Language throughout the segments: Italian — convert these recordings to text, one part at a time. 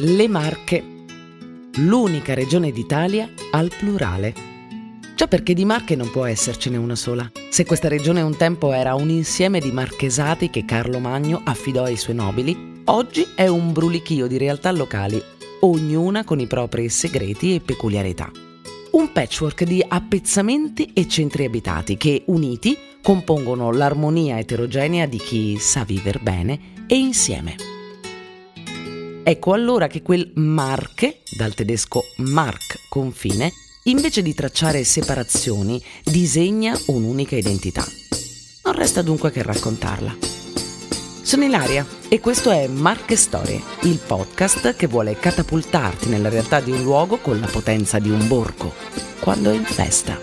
le Marche, l'unica regione d'Italia al plurale. Già perché di Marche non può essercene una sola. Se questa regione un tempo era un insieme di marchesati che Carlo Magno affidò ai suoi nobili, oggi è un brulichio di realtà locali, ognuna con i propri segreti e peculiarità. Un patchwork di appezzamenti e centri abitati che, uniti, compongono l'armonia eterogenea di chi sa vivere bene e insieme. Ecco allora che quel Marche, dal tedesco Mark confine, invece di tracciare separazioni, disegna un'unica identità. Non resta dunque che raccontarla. Sono Ilaria e questo è Marche Storie, il podcast che vuole catapultarti nella realtà di un luogo con la potenza di un borgo, quando è in festa.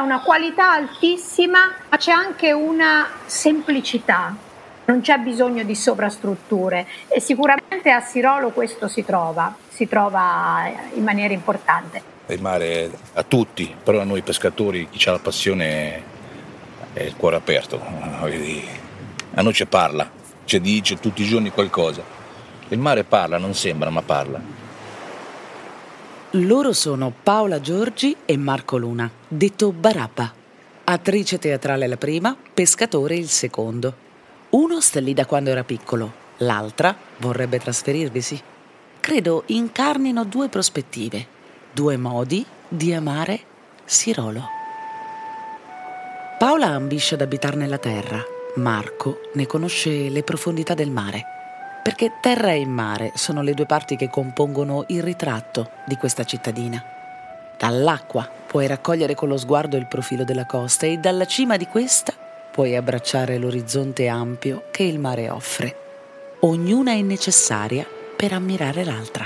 Una qualità altissima, ma c'è anche una semplicità. Non c'è bisogno di sovrastrutture e sicuramente a Sirolo questo si trova, si trova in maniera importante. Il mare a tutti, però a noi pescatori chi ha la passione è il cuore aperto. A noi ci parla, ci dice tutti i giorni qualcosa. Il mare parla, non sembra, ma parla. Loro sono Paola Giorgi e Marco Luna, detto Barabba. Attrice teatrale la prima, pescatore il secondo. Uno sta lì da quando era piccolo, l'altra vorrebbe trasferirvisi. Credo incarnino due prospettive, due modi di amare Sirolo. Paola ambisce ad abitare nella terra, Marco ne conosce le profondità del mare perché terra e mare sono le due parti che compongono il ritratto di questa cittadina. Dall'acqua puoi raccogliere con lo sguardo il profilo della costa e dalla cima di questa puoi abbracciare l'orizzonte ampio che il mare offre. Ognuna è necessaria per ammirare l'altra.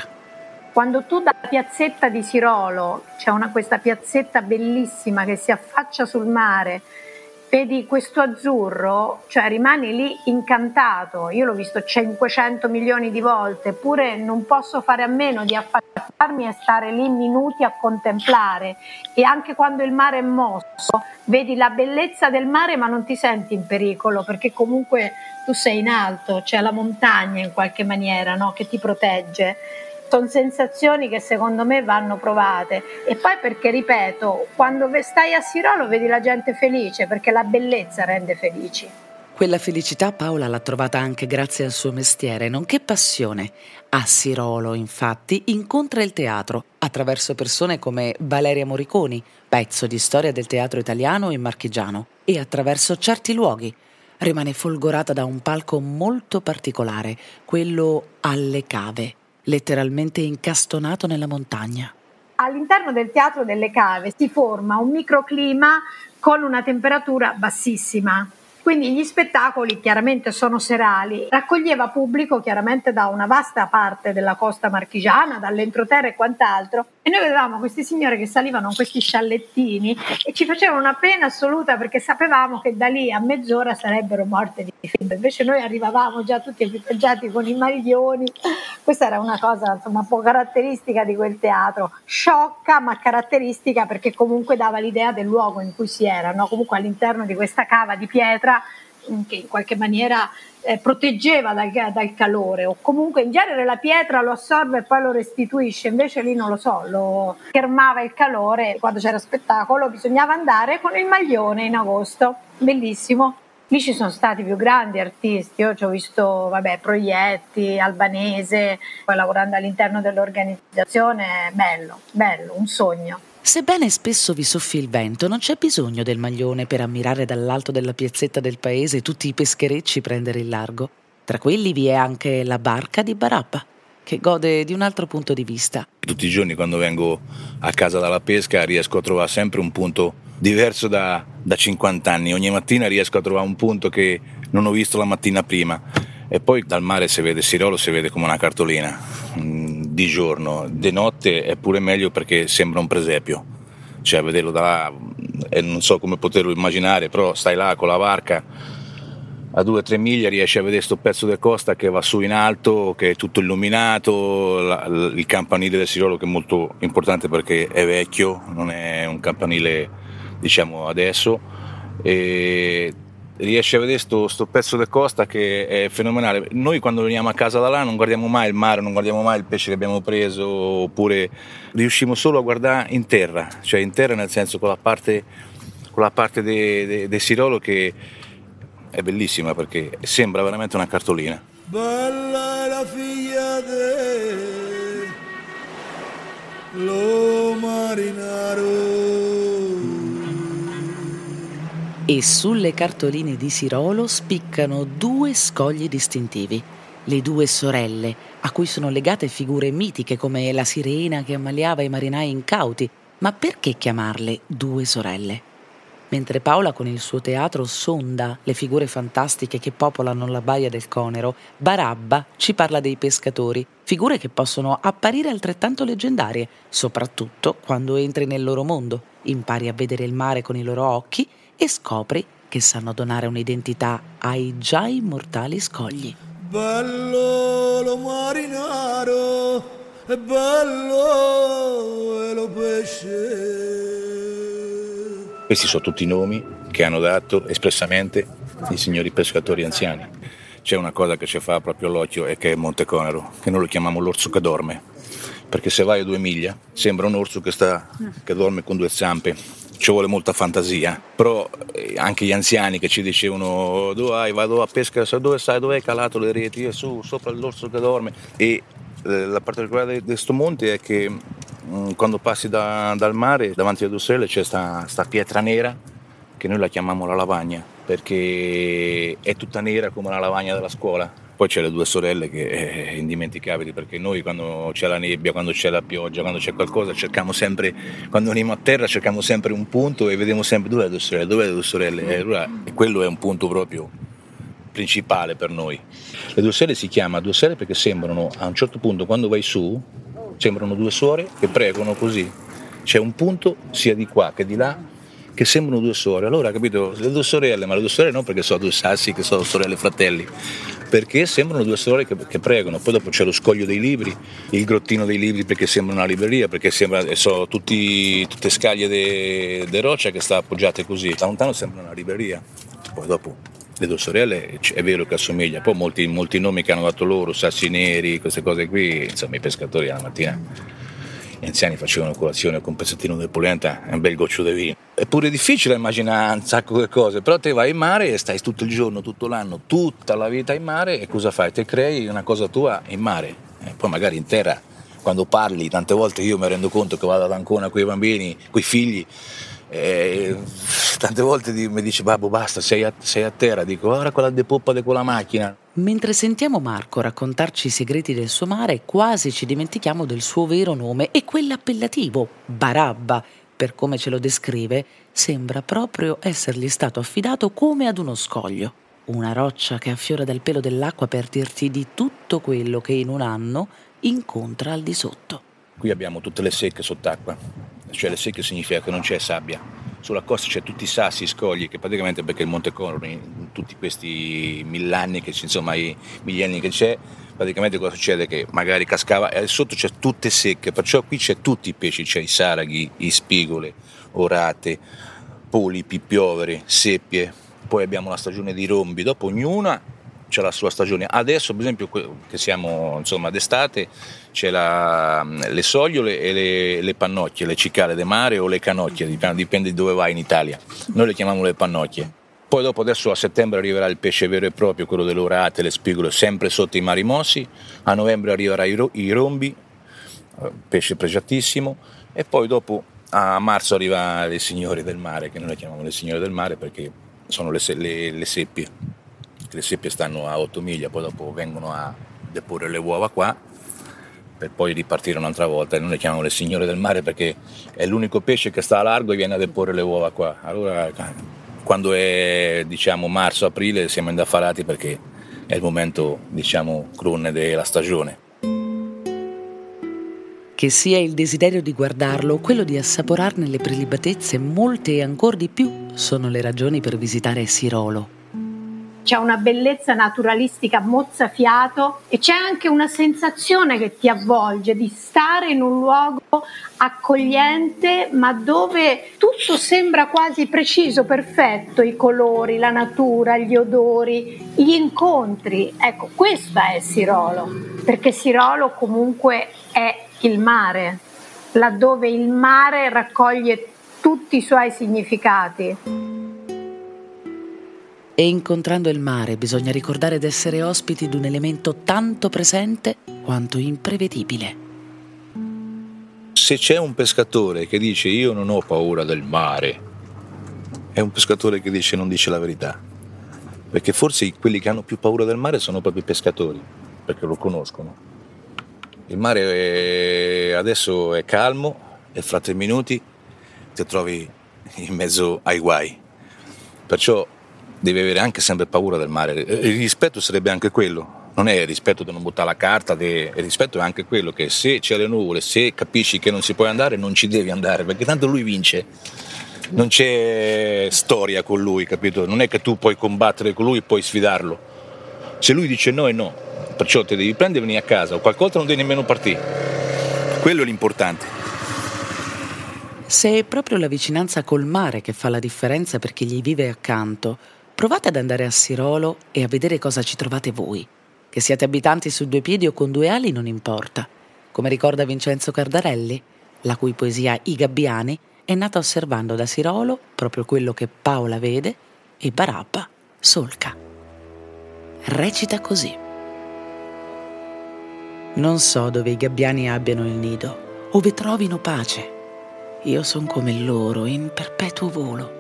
Quando tu dalla piazzetta di Sirolo, c'è una, questa piazzetta bellissima che si affaccia sul mare, vedi questo azzurro, cioè rimani lì incantato. Io l'ho visto 500 milioni di volte, eppure non posso fare a meno di affacciarmi e stare lì minuti a contemplare. E anche quando il mare è mosso, vedi la bellezza del mare, ma non ti senti in pericolo perché comunque tu sei in alto, c'è la montagna in qualche maniera no? che ti protegge sono sensazioni che secondo me vanno provate e poi perché ripeto quando stai a Sirolo vedi la gente felice perché la bellezza rende felici quella felicità Paola l'ha trovata anche grazie al suo mestiere, nonché passione. A Sirolo, infatti, incontra il teatro attraverso persone come Valeria Moriconi, pezzo di storia del teatro italiano e marchigiano, e attraverso certi luoghi. Rimane folgorata da un palco molto particolare, quello alle cave letteralmente incastonato nella montagna. All'interno del teatro delle cave si forma un microclima con una temperatura bassissima quindi gli spettacoli chiaramente sono serali, raccoglieva pubblico chiaramente da una vasta parte della costa marchigiana, dall'entroterra e quant'altro, e noi vedevamo questi signori che salivano con questi sciallettini e ci facevano una pena assoluta perché sapevamo che da lì a mezz'ora sarebbero morte di freddo, invece noi arrivavamo già tutti equipaggiati con i maglioni, questa era una cosa insomma un po' caratteristica di quel teatro, sciocca ma caratteristica perché comunque dava l'idea del luogo in cui si era, no? comunque all'interno di questa cava di pietra che in qualche maniera eh, proteggeva dal, dal, calore o comunque in genere la pietra lo assorbe e poi lo restituisce, invece lì non lo so, lo fermava il calore, quando c'era spettacolo bisognava andare con il maglione in agosto, bellissimo. Lì ci sono stati più grandi artisti, io ci ho visto vabbè, Proietti, Albanese, poi lavorando all'interno dell'organizzazione, bello, bello, un sogno. Sebbene spesso vi soffi il vento, non c'è bisogno del maglione per ammirare dall'alto della piazzetta del paese tutti i pescherecci prendere il largo. Tra quelli vi è anche la barca di Barabba, che gode di un altro punto di vista. Tutti i giorni quando vengo a casa dalla pesca riesco a trovare sempre un punto diverso da, da 50 anni. Ogni mattina riesco a trovare un punto che non ho visto la mattina prima. E poi dal mare si vede Sirolo, si vede come una cartolina di giorno, di notte è pure meglio perché sembra un presepio. cioè vederlo da là, e non so come poterlo immaginare, però stai là con la barca a 2-3 miglia riesci a vedere questo pezzo del costa che va su in alto, che è tutto illuminato, la, il campanile del Sirolo che è molto importante perché è vecchio, non è un campanile diciamo adesso, e riesci a vedere questo pezzo del costa che è fenomenale. Noi quando veniamo a casa da là non guardiamo mai il mare, non guardiamo mai il pesce che abbiamo preso, oppure riusciamo solo a guardare in terra, cioè in terra nel senso con la parte, con la parte del de, de Sirolo che è bellissima perché sembra veramente una cartolina. Bella la figlia de lo marinaro. E sulle cartoline di Sirolo spiccano due scogli distintivi, le due sorelle, a cui sono legate figure mitiche come la sirena che ammaliava i marinai incauti. Ma perché chiamarle due sorelle? Mentre Paola con il suo teatro sonda le figure fantastiche che popolano la baia del Conero, Barabba ci parla dei pescatori, figure che possono apparire altrettanto leggendarie, soprattutto quando entri nel loro mondo, impari a vedere il mare con i loro occhi e scopri che sanno donare un'identità ai già immortali scogli. Bello lo marinaro, è bello e lo pesce. Questi sono tutti i nomi che hanno dato espressamente i signori pescatori anziani. C'è una cosa che ci fa proprio l'occhio e che è Monte Conero, che noi lo chiamiamo l'orso che dorme, perché se vai a due miglia sembra un orso che, sta, che dorme con due zampe, ci vuole molta fantasia, però eh, anche gli anziani che ci dicevano dove vai, vado a pesca, dove sai, dove hai calato le reti, è su, sopra l'orso che dorme. E eh, la particolarità di questo monte è che Mm, quando passi da, dal mare davanti ad Usselle c'è questa pietra nera che noi la chiamiamo la lavagna perché è tutta nera come la lavagna della scuola. Poi c'è le due sorelle che è indimenticabili perché noi quando c'è la nebbia, quando c'è la pioggia, quando c'è qualcosa cerchiamo sempre, quando andiamo a terra cerchiamo sempre un punto e vediamo sempre dove le due sorelle, dove le due sorelle e, allora, quello è un punto proprio principale per noi. Le due sorelle si chiama due sorelle perché sembrano a un certo punto quando vai su sembrano due suore che pregano così. C'è un punto sia di qua che di là che sembrano due suore. Allora, capito, le due sorelle, ma le due sorelle non perché sono due sassi, che sono sorelle e fratelli, perché sembrano due sorelle che, che, pregano. Poi dopo c'è lo scoglio dei libri, il grottino dei libri perché sembra una libreria, perché sembra, sono tutti, tutte scaglie di roccia che sta appoggiate così. Da lontano sembra una libreria. Poi dopo le due sorelle è vero che assomiglia, poi molti, molti nomi che hanno dato loro, sassi neri, queste cose qui, insomma i pescatori alla mattina, gli anziani facevano colazione con un pezzettino di polenta e un bel goccio di vino. È pure difficile immaginare un sacco di cose, però te vai in mare e stai tutto il giorno, tutto l'anno, tutta la vita in mare e cosa fai? Te crei una cosa tua in mare, e poi magari in terra quando parli, tante volte io mi rendo conto che vado ad Ancona con i bambini, con i figli, e tante volte mi dice babbo basta sei a, sei a terra dico ora quella de poppa di quella macchina mentre sentiamo Marco raccontarci i segreti del suo mare quasi ci dimentichiamo del suo vero nome e quell'appellativo Barabba. Per come ce lo descrive sembra proprio essergli stato affidato come ad uno scoglio. Una roccia che affiora dal pelo dell'acqua per dirti di tutto quello che in un anno incontra al di sotto. Qui abbiamo tutte le secche sott'acqua. Cioè le secche significa che non c'è sabbia. Sulla costa c'è tutti i sassi, scogli, che praticamente perché il Monte Conro in tutti questi millenni, che, insomma i millenni che c'è, praticamente cosa succede? Che magari cascava e sotto c'è tutte secche, perciò qui c'è tutti i pesci, c'è i saraghi, i spigole, orate, polipi, piovere, seppie, poi abbiamo la stagione dei rombi, dopo ognuna c'è la sua stagione. Adesso, per esempio, che siamo insomma d'estate, c'è la, le sogliole e le, le, pannocchie, le cicale de mare o le canocchie, dipende di dove vai in Italia. Noi le chiamiamo le pannocchie. Poi dopo adesso a settembre arriverà il pesce vero e proprio, quello delle orate, le spigole, sempre sotto i mari mossi, a novembre arriverà i, rombi, eh, pesce pregiatissimo, e poi dopo a marzo arriva le signore del mare, che noi le chiamiamo le signore del mare perché sono le, le, le seppie le seppie stanno a 8 miglia, poi dopo vengono a deporre le uova qua per poi ripartire un'altra volta. E noi le chiamiamo le signore del mare perché è l'unico pesce che sta a largo e viene a deporre le uova qua. Allora quando è diciamo marzo-aprile siamo indaffarati perché è il momento diciamo crune della stagione. Che sia il desiderio di guardarlo o quello di assaporarne le prelibatezze, molte e ancora di più sono le ragioni per visitare Sirolo c'è una bellezza naturalistica mozzafiato e c'è anche una sensazione che ti avvolge di stare in un luogo accogliente ma dove tutto sembra quasi preciso, perfetto, i colori, la natura, gli odori, gli incontri. Ecco, questa è Sirolo, perché Sirolo comunque è il mare, laddove il mare raccoglie tutti i suoi significati e incontrando il mare bisogna ricordare d'essere ospiti di un elemento tanto presente quanto imprevedibile. Se c'è un pescatore che dice io non ho paura del mare, è un pescatore che dice non dice la verità. Perché forse quelli che hanno più paura del mare sono proprio i pescatori, perché lo conoscono. Il mare adesso è calmo e fra tre minuti ti trovi in mezzo ai guai. Perciò devi avere anche sempre paura del mare. Il rispetto sarebbe anche quello. Non è il rispetto di non buttare la carta, il rispetto è anche quello che se c'è le nuvole, se capisci che non si può andare, non ci devi andare, perché tanto lui vince. Non c'è storia con lui, capito? Non è che tu puoi combattere con lui e puoi sfidarlo. Se lui dice no è no, perciò ti devi prendere e venire a casa, o qualcosa non devi nemmeno partire. Quello è l'importante. Se è proprio la vicinanza col mare che fa la differenza per chi gli vive accanto, Provate ad andare a Sirolo e a vedere cosa ci trovate voi. Che siate abitanti su due piedi o con due ali non importa. Come ricorda Vincenzo Cardarelli, la cui poesia I Gabbiani è nata osservando da Sirolo proprio quello che Paola vede e Barabba solca. Recita così. Non so dove i gabbiani abbiano il nido, ove trovino pace. Io son come loro in perpetuo volo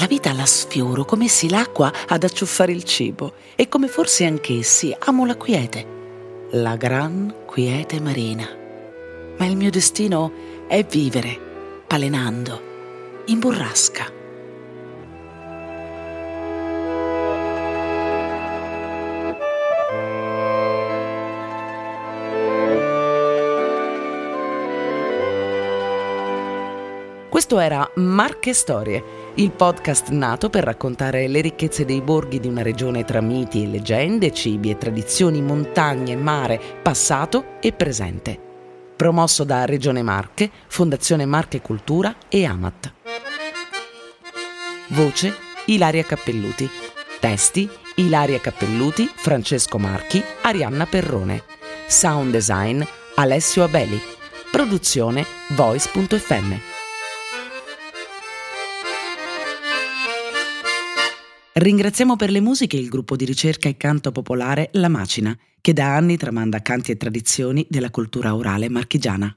la vita la sfioro come se l'acqua ad acciuffare il cibo e come forse anch'essi amo la quiete, la gran quiete marina. Ma il mio destino è vivere, palenando, in burrasca. Questo era Marche Storie il podcast nato per raccontare le ricchezze dei borghi di una regione tra miti e leggende, cibi e tradizioni, montagne, mare, passato e presente. Promosso da Regione Marche, Fondazione Marche Cultura e Amat. Voce Ilaria Cappelluti. Testi Ilaria Cappelluti, Francesco Marchi, Arianna Perrone. Sound design Alessio Abeli. Produzione Voice.fm. Ringraziamo per le musiche il gruppo di ricerca e canto popolare La Macina, che da anni tramanda canti e tradizioni della cultura orale marchigiana.